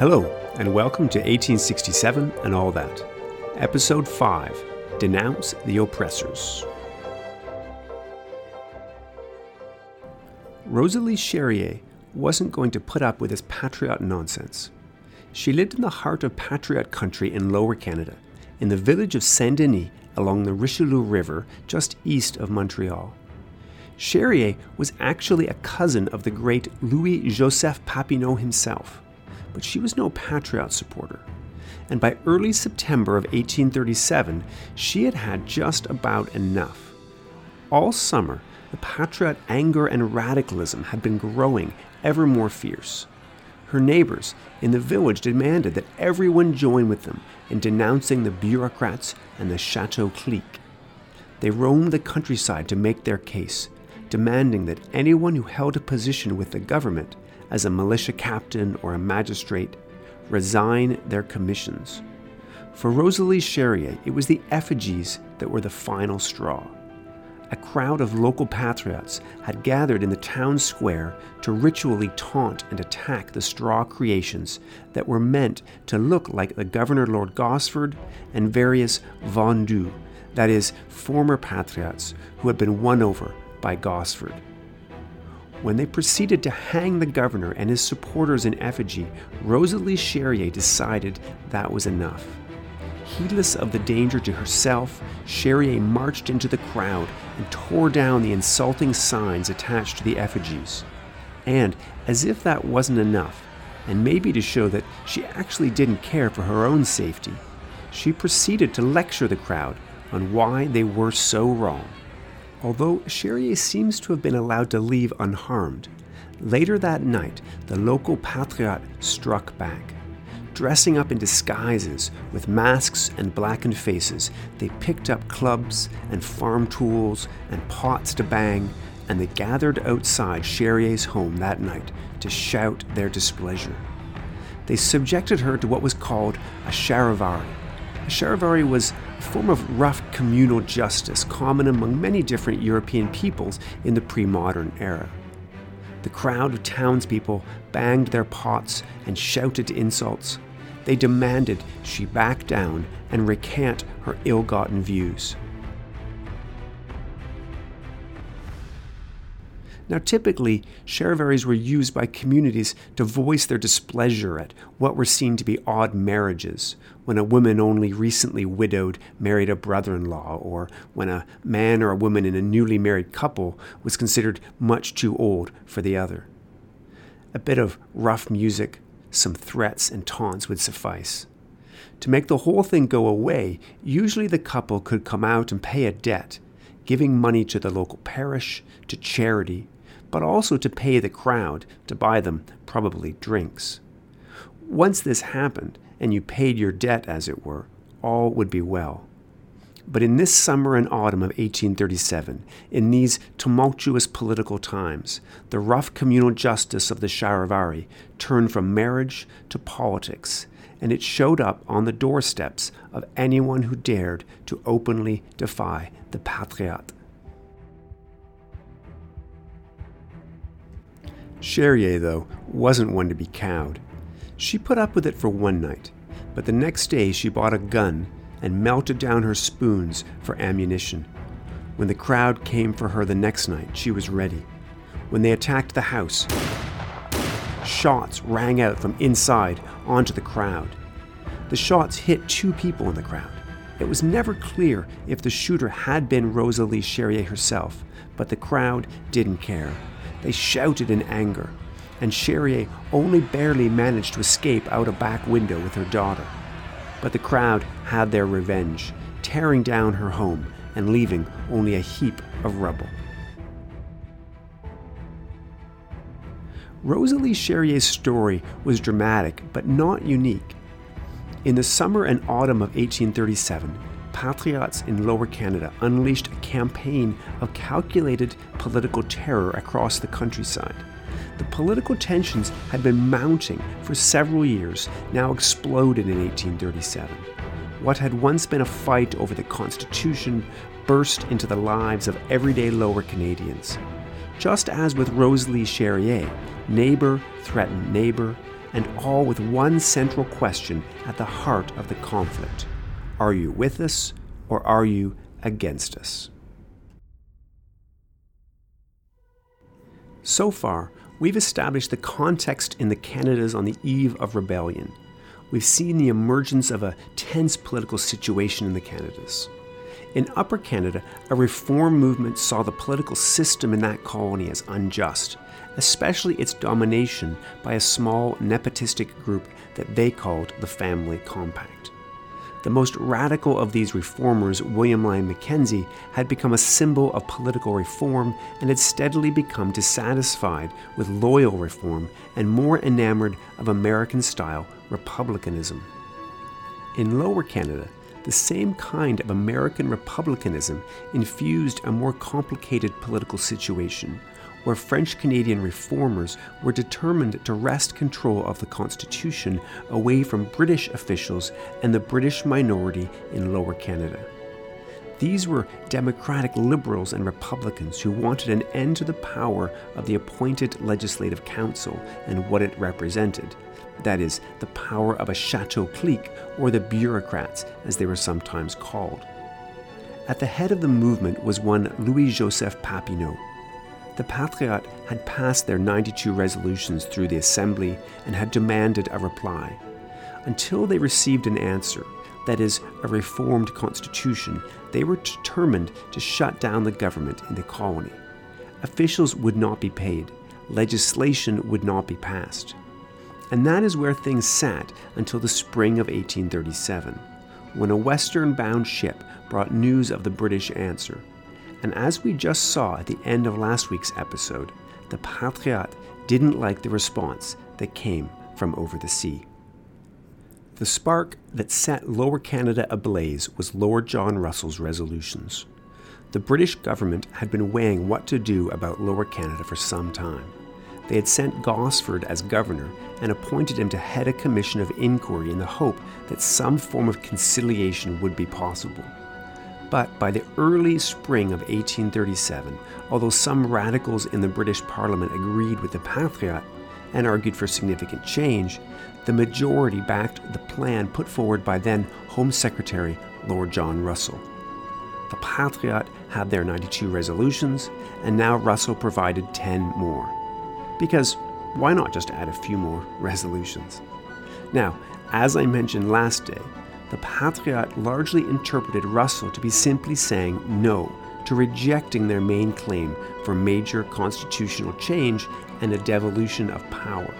Hello, and welcome to 1867 and All That. Episode 5 Denounce the Oppressors. Rosalie Cherrier wasn't going to put up with this patriot nonsense. She lived in the heart of patriot country in Lower Canada, in the village of Saint Denis along the Richelieu River just east of Montreal. Cherrier was actually a cousin of the great Louis Joseph Papineau himself, but she was no patriot supporter. And by early September of 1837, she had had just about enough. All summer, the patriot anger and radicalism had been growing ever more fierce. Her neighbors in the village demanded that everyone join with them in denouncing the bureaucrats and the chateau clique. They roamed the countryside to make their case, demanding that anyone who held a position with the government, as a militia captain or a magistrate, resign their commissions. For Rosalie Cherrier, it was the effigies that were the final straw a crowd of local patriots had gathered in the town square to ritually taunt and attack the straw creations that were meant to look like the Governor Lord Gosford and various vendus, that is, former patriots who had been won over by Gosford. When they proceeded to hang the governor and his supporters in effigy, Rosalie Cherrier decided that was enough. Heedless of the danger to herself, Cherrier marched into the crowd and tore down the insulting signs attached to the effigies. And, as if that wasn't enough, and maybe to show that she actually didn't care for her own safety, she proceeded to lecture the crowd on why they were so wrong. Although Cherrier seems to have been allowed to leave unharmed, later that night the local patriot struck back. Dressing up in disguises with masks and blackened faces, they picked up clubs and farm tools and pots to bang, and they gathered outside Cherrier's home that night to shout their displeasure. They subjected her to what was called a charivari. A charivari was a form of rough communal justice common among many different European peoples in the pre modern era. The crowd of townspeople banged their pots and shouted insults. They demanded she back down and recant her ill gotten views. Now, typically, charivaris were used by communities to voice their displeasure at what were seen to be odd marriages, when a woman only recently widowed married a brother in law, or when a man or a woman in a newly married couple was considered much too old for the other. A bit of rough music, some threats and taunts would suffice. To make the whole thing go away, usually the couple could come out and pay a debt, giving money to the local parish, to charity, but also to pay the crowd to buy them probably drinks. Once this happened, and you paid your debt, as it were, all would be well. But in this summer and autumn of 1837, in these tumultuous political times, the rough communal justice of the Charivari turned from marriage to politics, and it showed up on the doorsteps of anyone who dared to openly defy the Patriot. Cherrier, though, wasn't one to be cowed. She put up with it for one night, but the next day she bought a gun and melted down her spoons for ammunition. When the crowd came for her the next night, she was ready. When they attacked the house, shots rang out from inside onto the crowd. The shots hit two people in the crowd. It was never clear if the shooter had been Rosalie Cherrier herself, but the crowd didn't care. They shouted in anger, and Cherrier only barely managed to escape out a back window with her daughter. But the crowd had their revenge, tearing down her home and leaving only a heap of rubble. Rosalie Cherrier's story was dramatic but not unique. In the summer and autumn of 1837, patriots in Lower Canada unleashed a campaign of calculated political terror across the countryside. The political tensions had been mounting for several years, now exploded in 1837. What had once been a fight over the Constitution burst into the lives of everyday lower Canadians. Just as with Rosalie Cherrier, neighbor threatened neighbor, and all with one central question at the heart of the conflict Are you with us or are you against us? So far, we've established the context in the Canadas on the eve of rebellion. We've seen the emergence of a tense political situation in the Canadas. In Upper Canada, a reform movement saw the political system in that colony as unjust, especially its domination by a small nepotistic group that they called the Family Compact. The most radical of these reformers, William Lyon Mackenzie, had become a symbol of political reform and had steadily become dissatisfied with loyal reform and more enamored of American style republicanism. In Lower Canada, the same kind of American republicanism infused a more complicated political situation where French Canadian reformers were determined to wrest control of the Constitution away from British officials and the British minority in Lower Canada. These were Democratic liberals and Republicans who wanted an end to the power of the appointed Legislative Council and what it represented. That is, the power of a chateau clique, or the bureaucrats, as they were sometimes called. At the head of the movement was one Louis Joseph Papineau, the Patriots had passed their 92 resolutions through the Assembly and had demanded a reply. Until they received an answer, that is, a reformed constitution, they were determined to shut down the government in the colony. Officials would not be paid, legislation would not be passed. And that is where things sat until the spring of 1837, when a western bound ship brought news of the British answer and as we just saw at the end of last week's episode, the Patriot didn't like the response that came from over the sea. The spark that set Lower Canada ablaze was Lord John Russell's resolutions. The British government had been weighing what to do about Lower Canada for some time. They had sent Gosford as governor and appointed him to head a commission of inquiry in the hope that some form of conciliation would be possible. But by the early spring of 1837, although some radicals in the British Parliament agreed with the Patriot and argued for significant change, the majority backed the plan put forward by then Home Secretary Lord John Russell. The Patriot had their 92 resolutions, and now Russell provided 10 more. Because why not just add a few more resolutions? Now, as I mentioned last day, the Patriot largely interpreted Russell to be simply saying no to rejecting their main claim for major constitutional change and a devolution of power.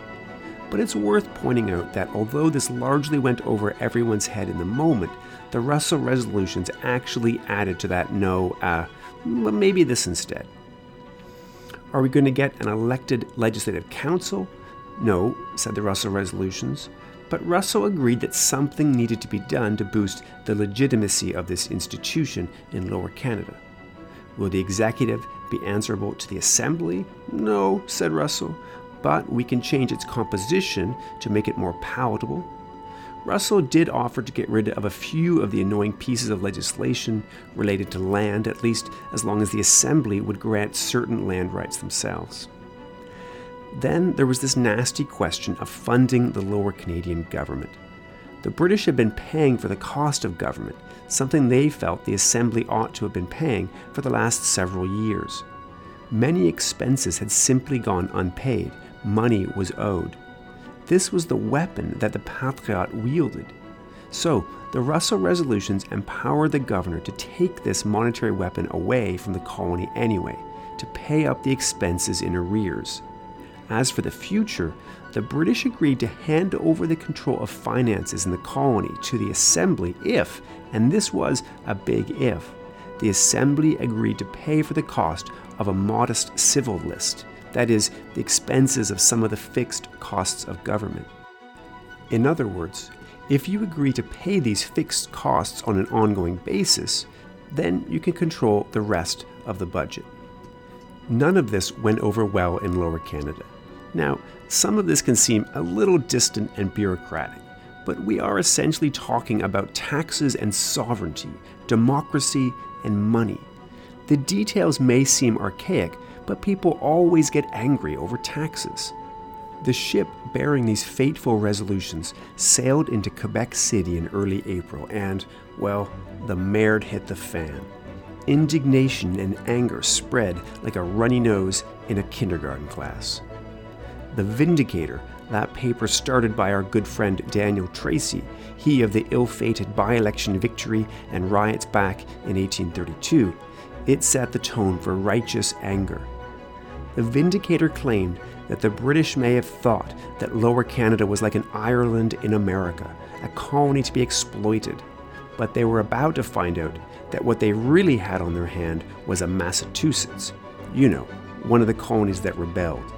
But it's worth pointing out that although this largely went over everyone's head in the moment, the Russell resolutions actually added to that no, uh, maybe this instead. Are we going to get an elected legislative council? No, said the Russell resolutions but Russell agreed that something needed to be done to boost the legitimacy of this institution in Lower Canada. Will the executive be answerable to the Assembly? No, said Russell, but we can change its composition to make it more palatable. Russell did offer to get rid of a few of the annoying pieces of legislation related to land, at least as long as the Assembly would grant certain land rights themselves. Then there was this nasty question of funding the lower Canadian government. The British had been paying for the cost of government, something they felt the Assembly ought to have been paying for the last several years. Many expenses had simply gone unpaid, money was owed. This was the weapon that the Patriot wielded. So, the Russell resolutions empowered the governor to take this monetary weapon away from the colony anyway, to pay up the expenses in arrears. As for the future, the British agreed to hand over the control of finances in the colony to the Assembly if, and this was a big if, the Assembly agreed to pay for the cost of a modest civil list, that is, the expenses of some of the fixed costs of government. In other words, if you agree to pay these fixed costs on an ongoing basis, then you can control the rest of the budget. None of this went over well in Lower Canada. Now, some of this can seem a little distant and bureaucratic, but we are essentially talking about taxes and sovereignty, democracy and money. The details may seem archaic, but people always get angry over taxes. The ship bearing these fateful resolutions sailed into Quebec City in early April, and, well, the merde hit the fan. Indignation and anger spread like a runny nose in a kindergarten class. The Vindicator, that paper started by our good friend Daniel Tracey, he of the ill fated by election victory and riots back in 1832, it set the tone for righteous anger. The Vindicator claimed that the British may have thought that Lower Canada was like an Ireland in America, a colony to be exploited, but they were about to find out that what they really had on their hand was a Massachusetts, you know, one of the colonies that rebelled.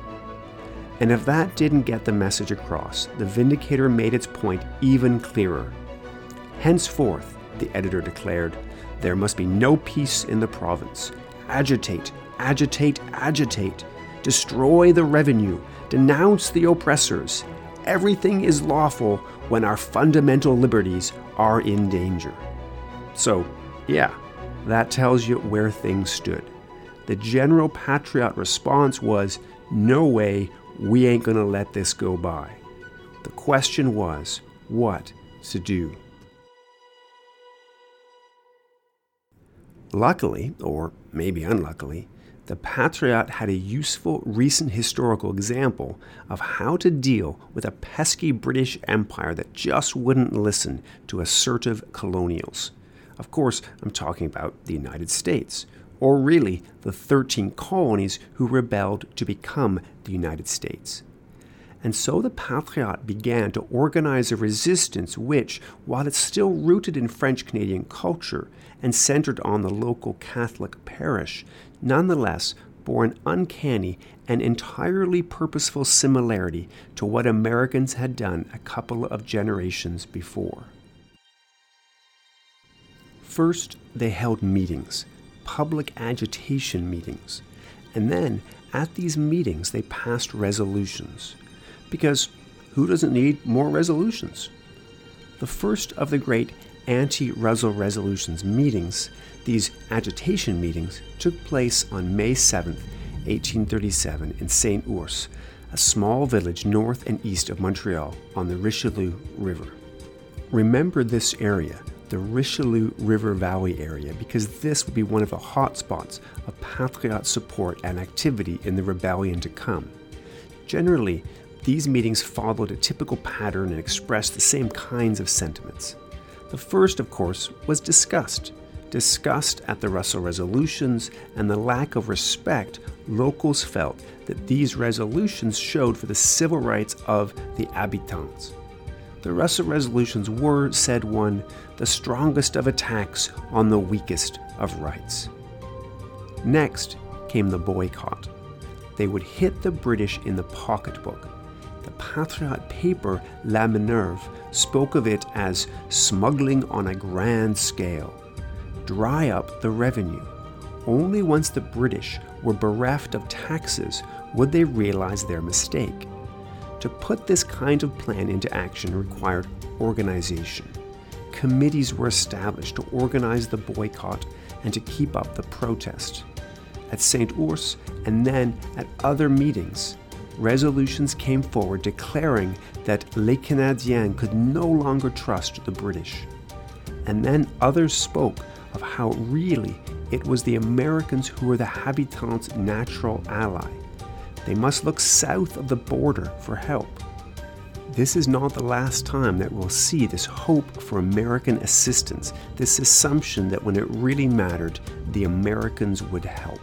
And if that didn't get the message across, the Vindicator made its point even clearer. Henceforth, the editor declared, there must be no peace in the province. Agitate, agitate, agitate destroy the revenue, denounce the oppressors. Everything is lawful when our fundamental liberties are in danger. So, yeah, that tells you where things stood. The general patriot response was no way, we ain't gonna let this go by. The question was what to do. Luckily, or maybe unluckily, the Patriot had a useful recent historical example of how to deal with a pesky British Empire that just wouldn't listen to assertive colonials. Of course, I'm talking about the United States, or really the 13 colonies who rebelled to become the United States. And so the Patriot began to organize a resistance which, while it's still rooted in French Canadian culture and centered on the local Catholic parish, nonetheless bore an uncanny and entirely purposeful similarity to what Americans had done a couple of generations before. First, they held meetings, public agitation meetings, and then at these meetings they passed resolutions. Because who doesn't need more resolutions? The first of the great anti Russell resolutions meetings these agitation meetings took place on May 7, 1837, in St. Ours, a small village north and east of Montreal on the Richelieu River. Remember this area, the Richelieu River Valley area, because this would be one of the hotspots of Patriot support and activity in the rebellion to come. Generally, these meetings followed a typical pattern and expressed the same kinds of sentiments. The first, of course, was disgust disgust at the Russell resolutions and the lack of respect locals felt that these resolutions showed for the civil rights of the habitants. The Russell resolutions were, said one, the strongest of attacks on the weakest of rights. Next came the boycott. They would hit the British in the pocketbook. The Patriot paper La Minerve spoke of it as smuggling on a grand scale dry up the revenue. Only once the British were bereft of taxes would they realize their mistake. To put this kind of plan into action required organization. Committees were established to organize the boycott and to keep up the protest. At St. Ours and then at other meetings, resolutions came forward declaring that Les Canadiens could no longer trust the British. And then others spoke of how really it was the Americans who were the habitants' natural ally. They must look south of the border for help. This is not the last time that we'll see this hope for American assistance, this assumption that when it really mattered, the Americans would help.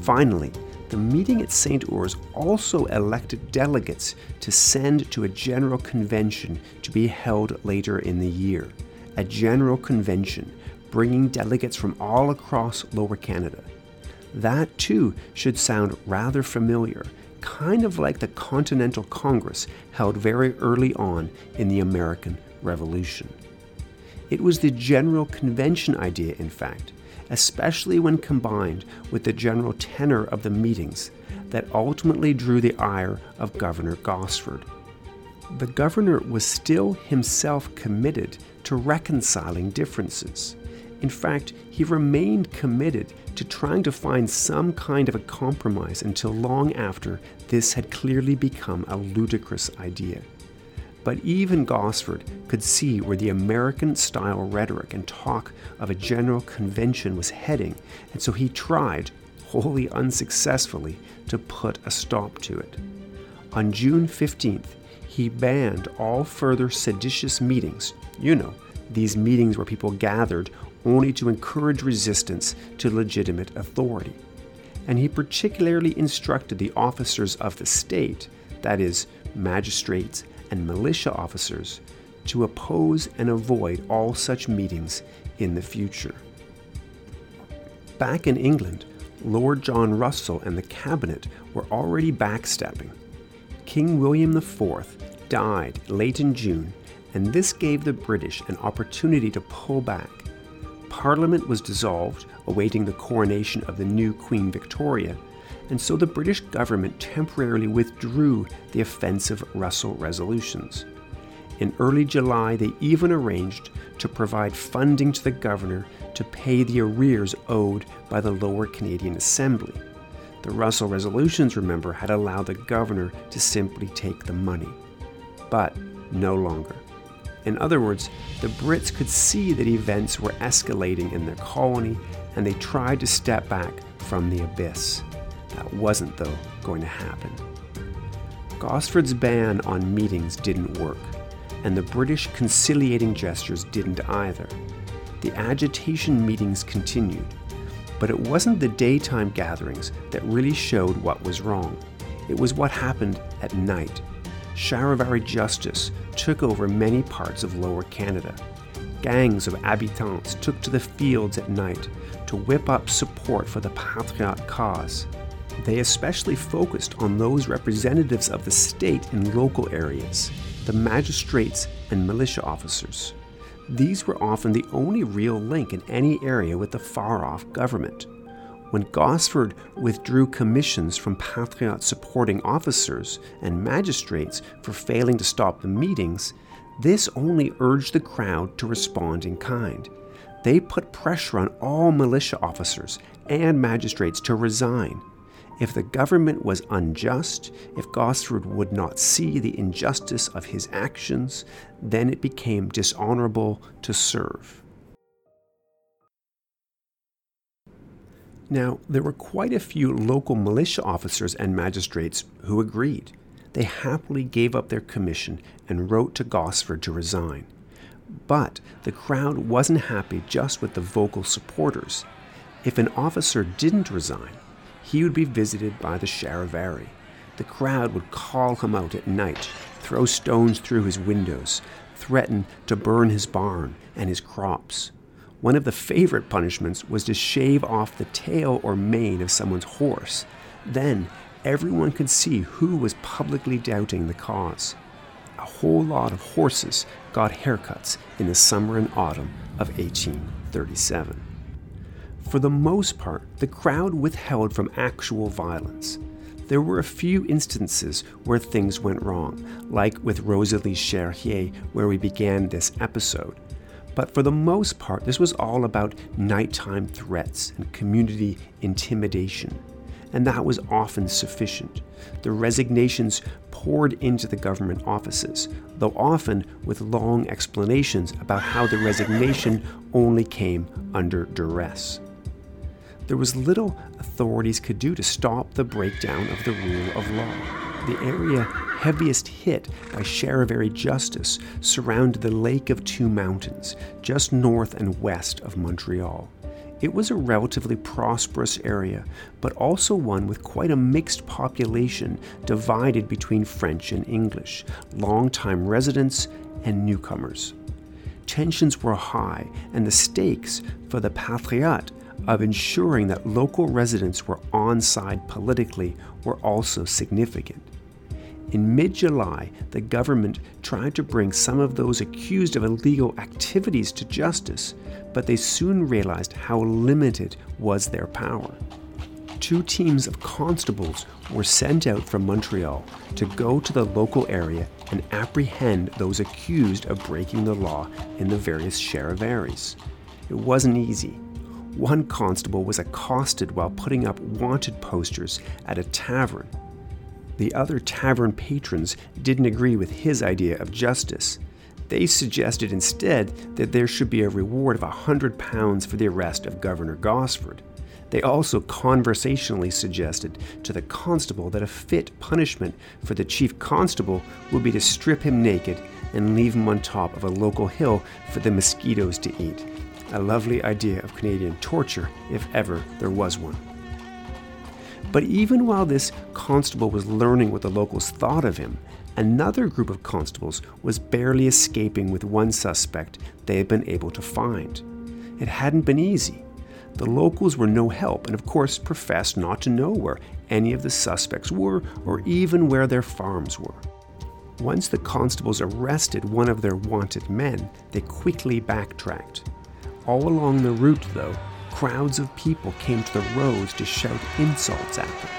Finally, the meeting at St. Ours also elected delegates to send to a general convention to be held later in the year a general convention bringing delegates from all across Lower Canada. That too should sound rather familiar, kind of like the Continental Congress held very early on in the American Revolution. It was the General Convention idea, in fact, especially when combined with the general tenor of the meetings, that ultimately drew the ire of Governor Gosford. The governor was still himself committed to reconciling differences. In fact, he remained committed to trying to find some kind of a compromise until long after this had clearly become a ludicrous idea. But even Gosford could see where the American style rhetoric and talk of a general convention was heading, and so he tried, wholly unsuccessfully, to put a stop to it. On June 15th, he banned all further seditious meetings. You know, these meetings where people gathered only to encourage resistance to legitimate authority. And he particularly instructed the officers of the state, that is, magistrates and militia officers, to oppose and avoid all such meetings in the future. Back in England, Lord John Russell and the cabinet were already backstepping. King William IV died late in June, and this gave the British an opportunity to pull back Parliament was dissolved, awaiting the coronation of the new Queen Victoria, and so the British government temporarily withdrew the offensive Russell resolutions. In early July, they even arranged to provide funding to the governor to pay the arrears owed by the Lower Canadian Assembly. The Russell resolutions, remember, had allowed the governor to simply take the money. But no longer. In other words, the Brits could see that events were escalating in their colony and they tried to step back from the abyss. That wasn't, though, going to happen. Gosford's ban on meetings didn't work, and the British conciliating gestures didn't either. The agitation meetings continued, but it wasn't the daytime gatherings that really showed what was wrong. It was what happened at night Charivari justice took over many parts of Lower Canada. Gangs of habitants took to the fields at night to whip up support for the Patriot cause. They especially focused on those representatives of the state in local areas, the magistrates and militia officers. These were often the only real link in any area with the far off government. When Gosford withdrew commissions from Patriot supporting officers and magistrates for failing to stop the meetings, this only urged the crowd to respond in kind. They put pressure on all militia officers and magistrates to resign. If the government was unjust, if Gosford would not see the injustice of his actions, then it became dishonorable to serve. Now, there were quite a few local militia officers and magistrates who agreed. They happily gave up their commission and wrote to Gosford to resign. But the crowd wasn't happy just with the vocal supporters. If an officer didn't resign, he would be visited by the Charivari. The crowd would call him out at night, throw stones through his windows, threaten to burn his barn and his crops. One of the favorite punishments was to shave off the tail or mane of someone's horse. Then everyone could see who was publicly doubting the cause. A whole lot of horses got haircuts in the summer and autumn of 1837. For the most part, the crowd withheld from actual violence. There were a few instances where things went wrong, like with Rosalie Cherrier, where we began this episode. But for the most part, this was all about nighttime threats and community intimidation. And that was often sufficient. The resignations poured into the government offices, though often with long explanations about how the resignation only came under duress. There was little authorities could do to stop the breakdown of the rule of law. The area heaviest hit by Charivari justice surrounded the Lake of Two Mountains, just north and west of Montreal. It was a relatively prosperous area, but also one with quite a mixed population divided between French and English, long-time residents and newcomers. Tensions were high, and the stakes for the Patriot of ensuring that local residents were on side politically were also significant. In mid July, the government tried to bring some of those accused of illegal activities to justice, but they soon realized how limited was their power. Two teams of constables were sent out from Montreal to go to the local area and apprehend those accused of breaking the law in the various charivaris. it wasn't easy. One constable was accosted while putting up wanted posters at a tavern. The other tavern patrons didn't agree with his idea of justice. They suggested instead that there should be a reward of a hundred pounds for the arrest of Governor Gosford. They also conversationally suggested to the constable that a fit punishment for the chief constable would be to strip him naked and leave him on top of a local hill for the mosquitoes to eat. A lovely idea of Canadian torture, if ever there was one. But even while this constable was learning what the locals thought of him, another group of constables was barely escaping with one suspect they had been able to find. It hadn't been easy. The locals were no help and, of course, professed not to know where any of the suspects were or even where their farms were. Once the constables arrested one of their wanted men, they quickly backtracked. All along the route, though, crowds of people came to the roads to shout insults at them.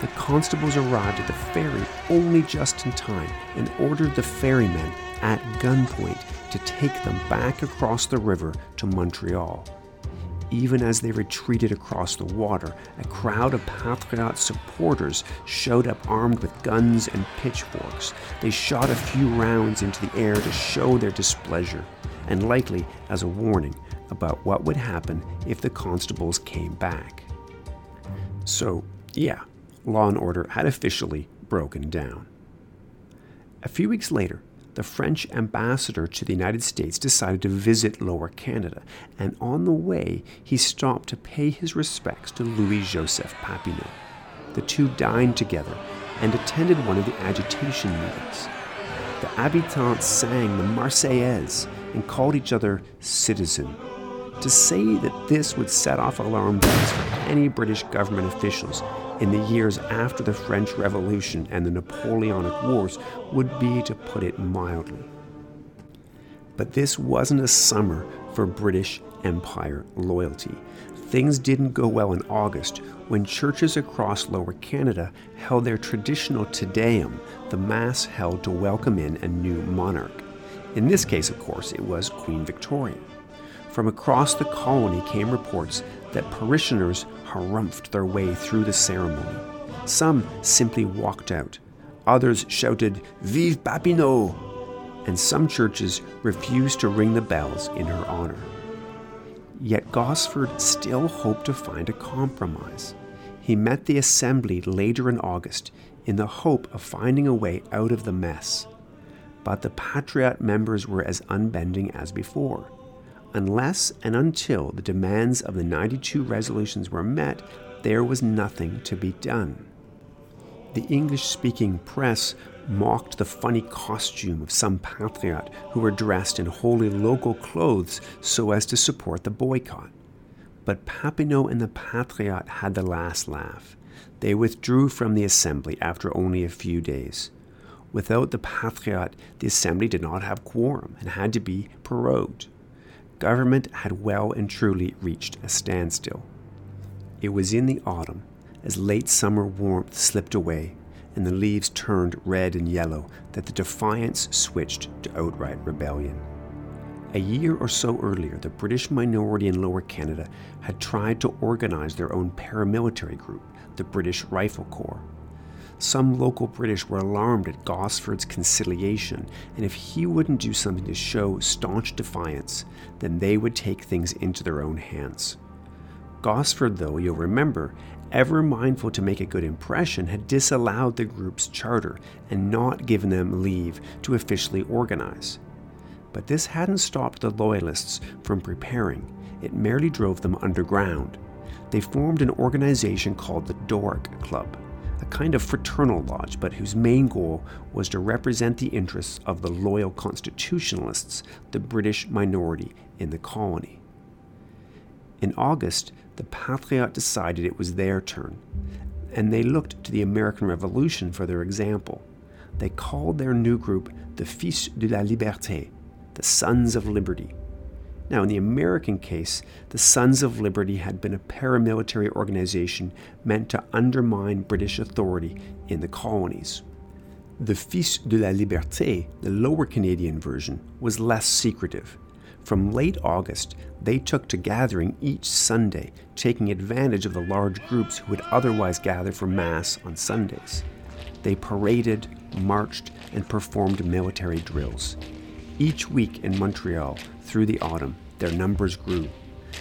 The constables arrived at the ferry only just in time and ordered the ferrymen at gunpoint to take them back across the river to Montreal even as they retreated across the water, a crowd of Patriot supporters showed up armed with guns and pitchforks. They shot a few rounds into the air to show their displeasure, and likely as a warning about what would happen if the constables came back. So, yeah, law and order had officially broken down. A few weeks later, the French ambassador to the United States decided to visit Lower Canada, and on the way, he stopped to pay his respects to Louis Joseph Papineau. The two dined together and attended one of the agitation meetings. The habitants sang the Marseillaise and called each other citizen. To say that this would set off alarm bells for any British government officials in the years after the French Revolution and the Napoleonic Wars would be to put it mildly. But this wasn't a summer for British Empire loyalty. Things didn't go well in August when churches across Lower Canada held their traditional Te Deum, the Mass held to welcome in a new monarch. In this case, of course, it was Queen Victoria. From across the colony came reports that parishioners harumphed their way through the ceremony. Some simply walked out. Others shouted, Vive Papineau! And some churches refused to ring the bells in her honor. Yet Gosford still hoped to find a compromise. He met the assembly later in August in the hope of finding a way out of the mess. But the Patriot members were as unbending as before. Unless and until the demands of the 92 resolutions were met, there was nothing to be done. The English speaking press mocked the funny costume of some patriot who were dressed in wholly local clothes so as to support the boycott. But Papineau and the Patriot had the last laugh. They withdrew from the assembly after only a few days. Without the Patriot, the assembly did not have quorum and had to be prorogued government had well and truly reached a standstill. It was in the autumn, as late summer warmth slipped away and the leaves turned red and yellow, that the Defiance switched to outright rebellion. A year or so earlier, the British minority in Lower Canada had tried to organize their own paramilitary group, the British Rifle Corps. Some local British were alarmed at Gosford's conciliation, and if he wouldn't do something to show staunch defiance, then they would take things into their own hands. Gosford, though, you'll remember, ever mindful to make a good impression, had disallowed the group's charter and not given them leave to officially organize. But this hadn't stopped the Loyalists from preparing, it merely drove them underground. They formed an organization called the Doric Club kind of fraternal lodge, but whose main goal was to represent the interests of the loyal constitutionalists, the British minority in the colony. In August, the Patriots decided it was their turn, and they looked to the American Revolution for their example. They called their new group the Fils de la Liberté, the Sons of Liberty. Now, in the American case, the Sons of Liberty had been a paramilitary organization meant to undermine British authority in the colonies. The Fils de la Liberté, the lower Canadian version, was less secretive. From late August, they took to gathering each Sunday, taking advantage of the large groups who would otherwise gather for Mass on Sundays. They paraded, marched, and performed military drills. Each week in Montreal through the autumn, their numbers grew.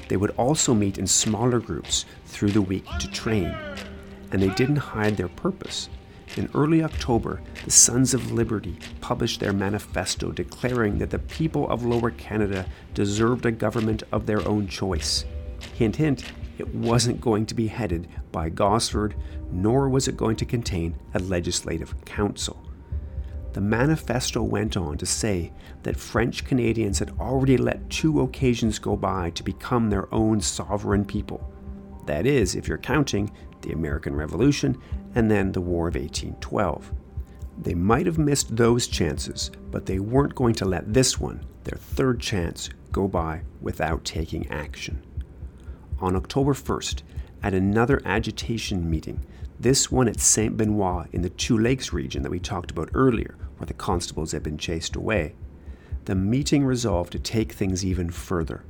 They would also meet in smaller groups through the week to train. And they didn't hide their purpose. In early October, the Sons of Liberty published their manifesto declaring that the people of Lower Canada deserved a government of their own choice. Hint, hint, it wasn't going to be headed by Gosford, nor was it going to contain a legislative council. The manifesto went on to say that French Canadians had already let two occasions go by to become their own sovereign people. That is, if you're counting the American Revolution and then the War of 1812. They might have missed those chances, but they weren't going to let this one, their third chance, go by without taking action. On October 1st, at another agitation meeting, this one at Saint Benoit in the Two Lakes region that we talked about earlier, where the constables had been chased away, the meeting resolved to take things even further.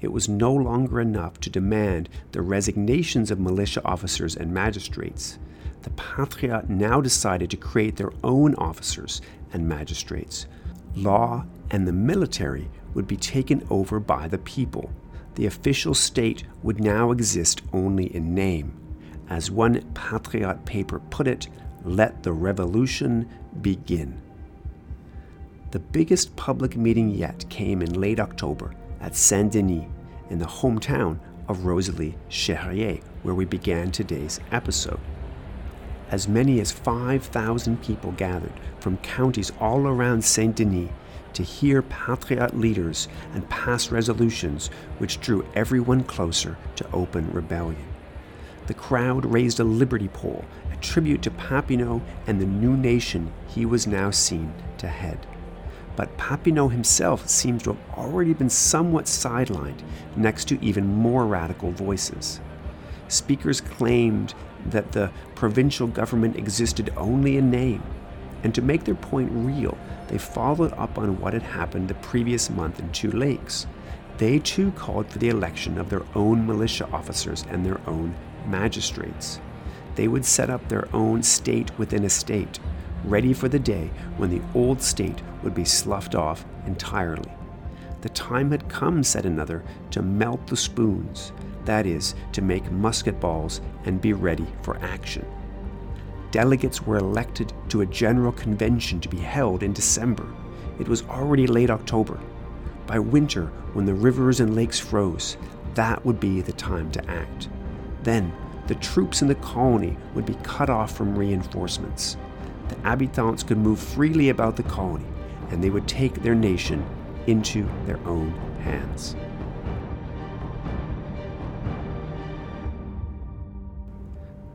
It was no longer enough to demand the resignations of militia officers and magistrates. The Patriots now decided to create their own officers and magistrates. Law and the military would be taken over by the people. The official state would now exist only in name. As one Patriot paper put it, let the revolution begin. The biggest public meeting yet came in late October at Saint Denis, in the hometown of Rosalie Cherrier, where we began today's episode. As many as 5,000 people gathered from counties all around Saint Denis to hear Patriot leaders and pass resolutions which drew everyone closer to open rebellion. The crowd raised a liberty pole, a tribute to Papineau and the new nation he was now seen to head. But Papineau himself seems to have already been somewhat sidelined next to even more radical voices. Speakers claimed that the provincial government existed only in name, and to make their point real, they followed up on what had happened the previous month in Two Lakes. They too called for the election of their own militia officers and their own magistrates. They would set up their own state within a state, ready for the day when the old state would be sloughed off entirely. The time had come, said another, to melt the spoons, that is, to make musket balls and be ready for action. Delegates were elected to a general convention to be held in December. It was already late October. By winter, when the rivers and lakes froze, that would be the time to act. Then, the troops in the colony would be cut off from reinforcements. The habitants could move freely about the colony, and they would take their nation into their own hands.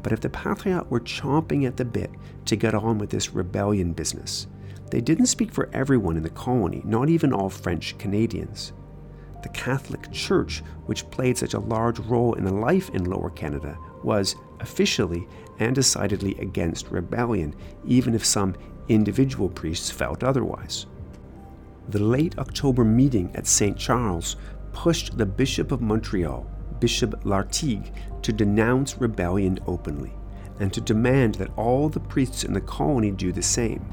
But if the Patriots were chomping at the bit to get on with this rebellion business, they didn't speak for everyone in the colony, not even all French Canadians. The Catholic Church, which played such a large role in the life in Lower Canada, was officially and decidedly against rebellion, even if some individual priests felt otherwise. The late October meeting at St. Charles pushed the Bishop of Montreal, Bishop Lartigue, to denounce rebellion openly and to demand that all the priests in the colony do the same.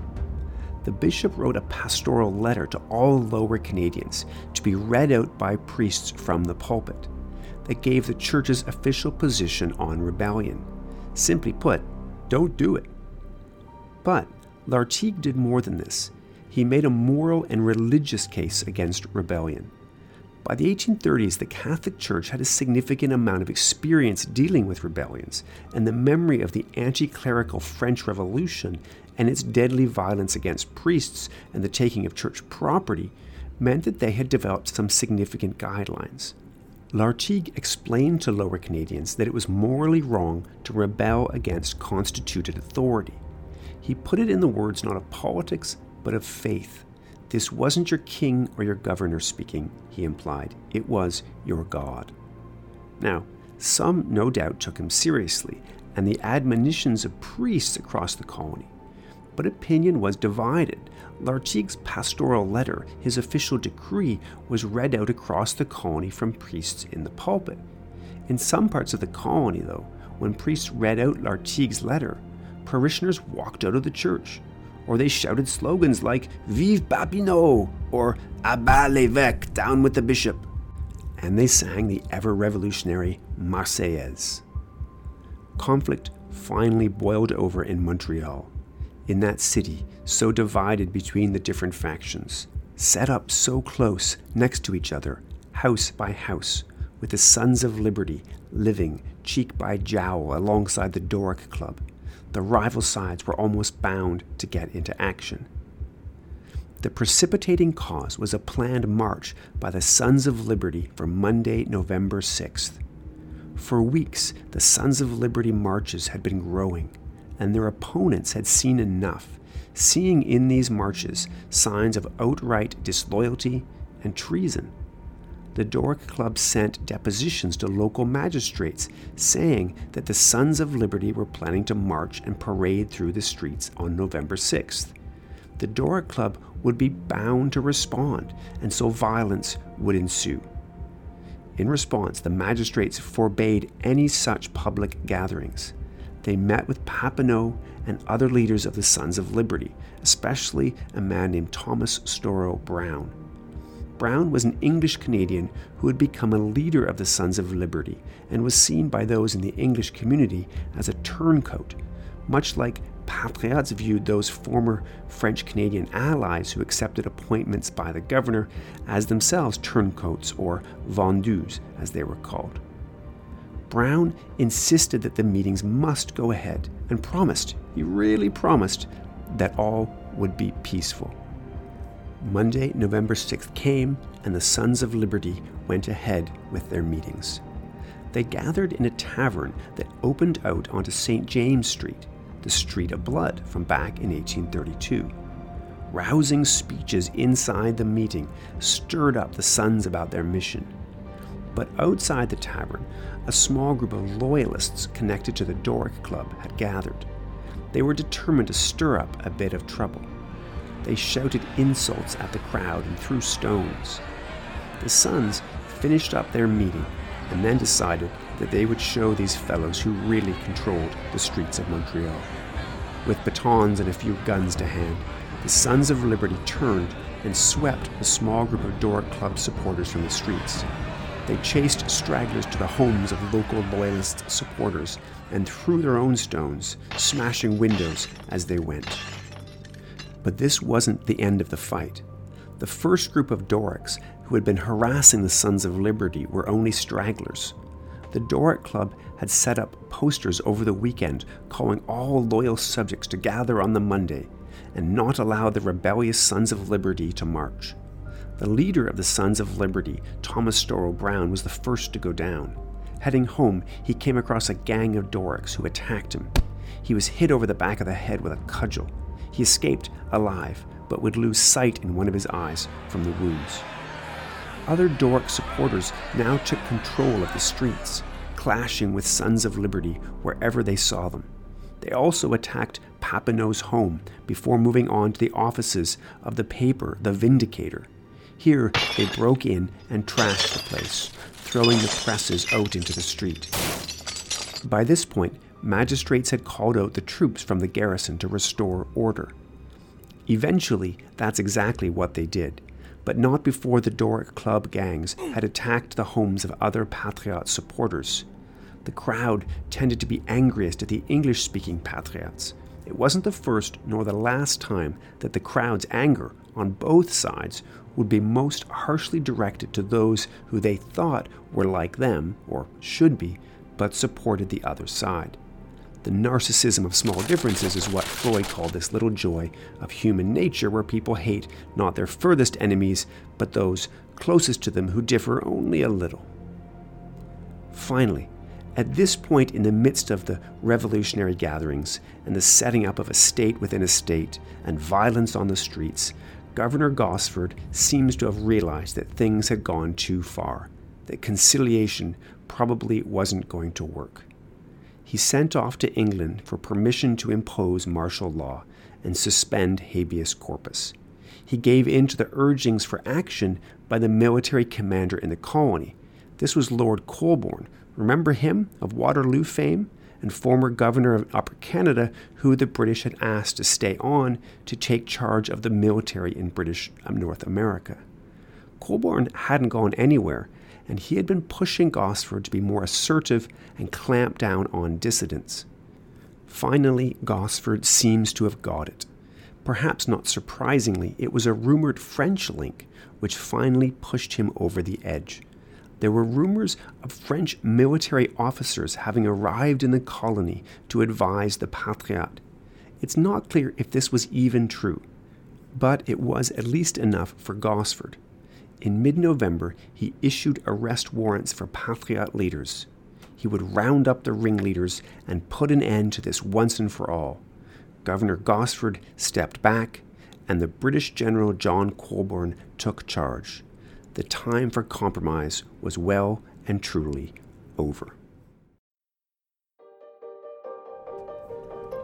The bishop wrote a pastoral letter to all lower Canadians to be read out by priests from the pulpit that gave the church's official position on rebellion. Simply put, don't do it. But Lartigue did more than this. He made a moral and religious case against rebellion. By the 1830s, the Catholic Church had a significant amount of experience dealing with rebellions, and the memory of the anti clerical French Revolution and its deadly violence against priests and the taking of church property meant that they had developed some significant guidelines. Lartigue explained to lower Canadians that it was morally wrong to rebel against constituted authority. He put it in the words not of politics, but of faith. This wasn't your king or your governor speaking, he implied. It was your God. Now, some no doubt took him seriously, and the admonitions of priests across the colony. But opinion was divided. Lartigue's pastoral letter, his official decree, was read out across the colony from priests in the pulpit. In some parts of the colony, though, when priests read out Lartigue's letter, parishioners walked out of the church, or they shouted slogans like Vive Papineau or Abat l'évêque, down with the bishop. And they sang the ever revolutionary Marseillaise. Conflict finally boiled over in Montreal, in that city so divided between the different factions, set up so close next to each other, house by house, with the Sons of Liberty living cheek by jowl alongside the Doric Club. The rival sides were almost bound to get into action. The precipitating cause was a planned march by the Sons of Liberty for Monday, November 6th. For weeks, the Sons of Liberty marches had been growing, and their opponents had seen enough, seeing in these marches signs of outright disloyalty and treason. The Doric Club sent depositions to local magistrates saying that the Sons of Liberty were planning to march and parade through the streets on November 6th. The Doric Club would be bound to respond, and so violence would ensue. In response, the magistrates forbade any such public gatherings. They met with Papineau and other leaders of the Sons of Liberty, especially a man named Thomas Storrow Brown. Brown was an English Canadian who had become a leader of the Sons of Liberty and was seen by those in the English community as a turncoat, much like Patriots viewed those former French Canadian allies who accepted appointments by the governor as themselves turncoats or vendus, as they were called. Brown insisted that the meetings must go ahead and promised, he really promised, that all would be peaceful. Monday, November 6th came, and the Sons of Liberty went ahead with their meetings. They gathered in a tavern that opened out onto St. James Street the Street of Blood from back in 1832. Rousing speeches inside the meeting stirred up the sons about their mission. But outside the tavern, a small group of loyalists connected to the Doric Club had gathered. They were determined to stir up a bit of trouble. They shouted insults at the crowd and threw stones. The sons finished up their meeting and then decided that they would show these fellows who really controlled the streets of Montreal. With batons and a few guns to hand, the Sons of Liberty turned and swept the small group of Doric Club supporters from the streets. They chased stragglers to the homes of local Loyalist supporters and threw their own stones, smashing windows as they went. But this wasn't the end of the fight. The first group of Dorics who had been harassing the Sons of Liberty were only stragglers. The Doric Club had set up posters over the weekend calling all loyal subjects to gather on the Monday and not allow the rebellious Sons of Liberty to march. The leader of the Sons of Liberty, Thomas Storrow Brown, was the first to go down. Heading home, he came across a gang of Dorics who attacked him. He was hit over the back of the head with a cudgel. He escaped alive, but would lose sight in one of his eyes from the wounds. Other Doric supporters now took control of the streets, clashing with Sons of Liberty wherever they saw them. They also attacked Papineau's home before moving on to the offices of the paper The Vindicator. Here, they broke in and trashed the place, throwing the presses out into the street. By this point, magistrates had called out the troops from the garrison to restore order. Eventually, that's exactly what they did but not before the Doric Club gangs had attacked the homes of other Patriot supporters. The crowd tended to be angriest at the English speaking Patriots. It wasn't the first nor the last time that the crowd's anger on both sides would be most harshly directed to those who they thought were like them, or should be, but supported the other side. The narcissism of small differences is what Freud called this little joy of human nature, where people hate not their furthest enemies, but those closest to them who differ only a little. Finally, at this point in the midst of the revolutionary gatherings and the setting up of a state within a state and violence on the streets, Governor Gosford seems to have realized that things had gone too far, that conciliation probably wasn't going to work he sent off to England for permission to impose martial law and suspend habeas corpus. He gave in to the urgings for action by the military commander in the colony. This was Lord Colborne. Remember him of Waterloo fame? And former governor of Upper Canada, who the British had asked to stay on to take charge of the military in British um, North America. Colborne hadn't gone anywhere, and he had been pushing Gosford to be more assertive and clamp down on dissidents. Finally, Gosford seems to have got it. Perhaps not surprisingly, it was a rumored French link which finally pushed him over the edge. There were rumors of French military officers having arrived in the colony to advise the Patriote. It's not clear if this was even true, but it was at least enough for Gosford. In mid November, he issued arrest warrants for Patriot leaders. He would round up the ringleaders and put an end to this once and for all. Governor Gosford stepped back, and the British General John Colborne took charge. The time for compromise was well and truly over.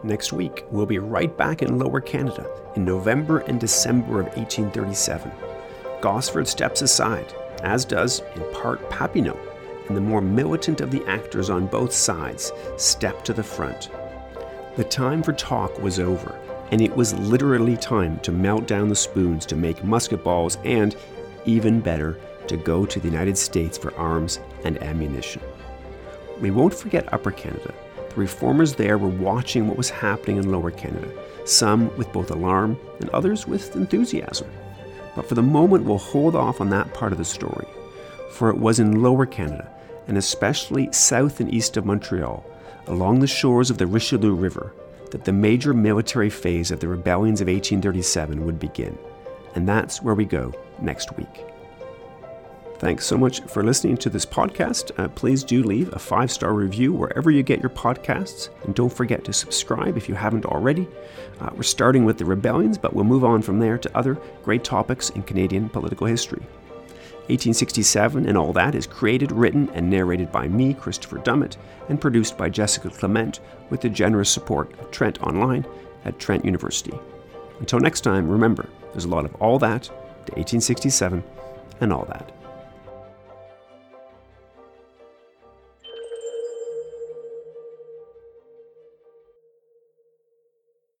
Next week, we'll be right back in Lower Canada in November and December of 1837. Gosford steps aside, as does, in part, Papineau, and the more militant of the actors on both sides step to the front. The time for talk was over, and it was literally time to melt down the spoons to make musket balls and, even better, to go to the United States for arms and ammunition. We won't forget Upper Canada. The reformers there were watching what was happening in Lower Canada, some with both alarm and others with enthusiasm. But for the moment, we'll hold off on that part of the story, for it was in Lower Canada, and especially south and east of Montreal, along the shores of the Richelieu River, that the major military phase of the rebellions of 1837 would begin. And that's where we go next week. Thanks so much for listening to this podcast. Uh, please do leave a five star review wherever you get your podcasts. And don't forget to subscribe if you haven't already. Uh, we're starting with the rebellions, but we'll move on from there to other great topics in Canadian political history. 1867 and All That is created, written, and narrated by me, Christopher Dummitt, and produced by Jessica Clement with the generous support of Trent Online at Trent University. Until next time, remember, there's a lot of all that to 1867 and all that.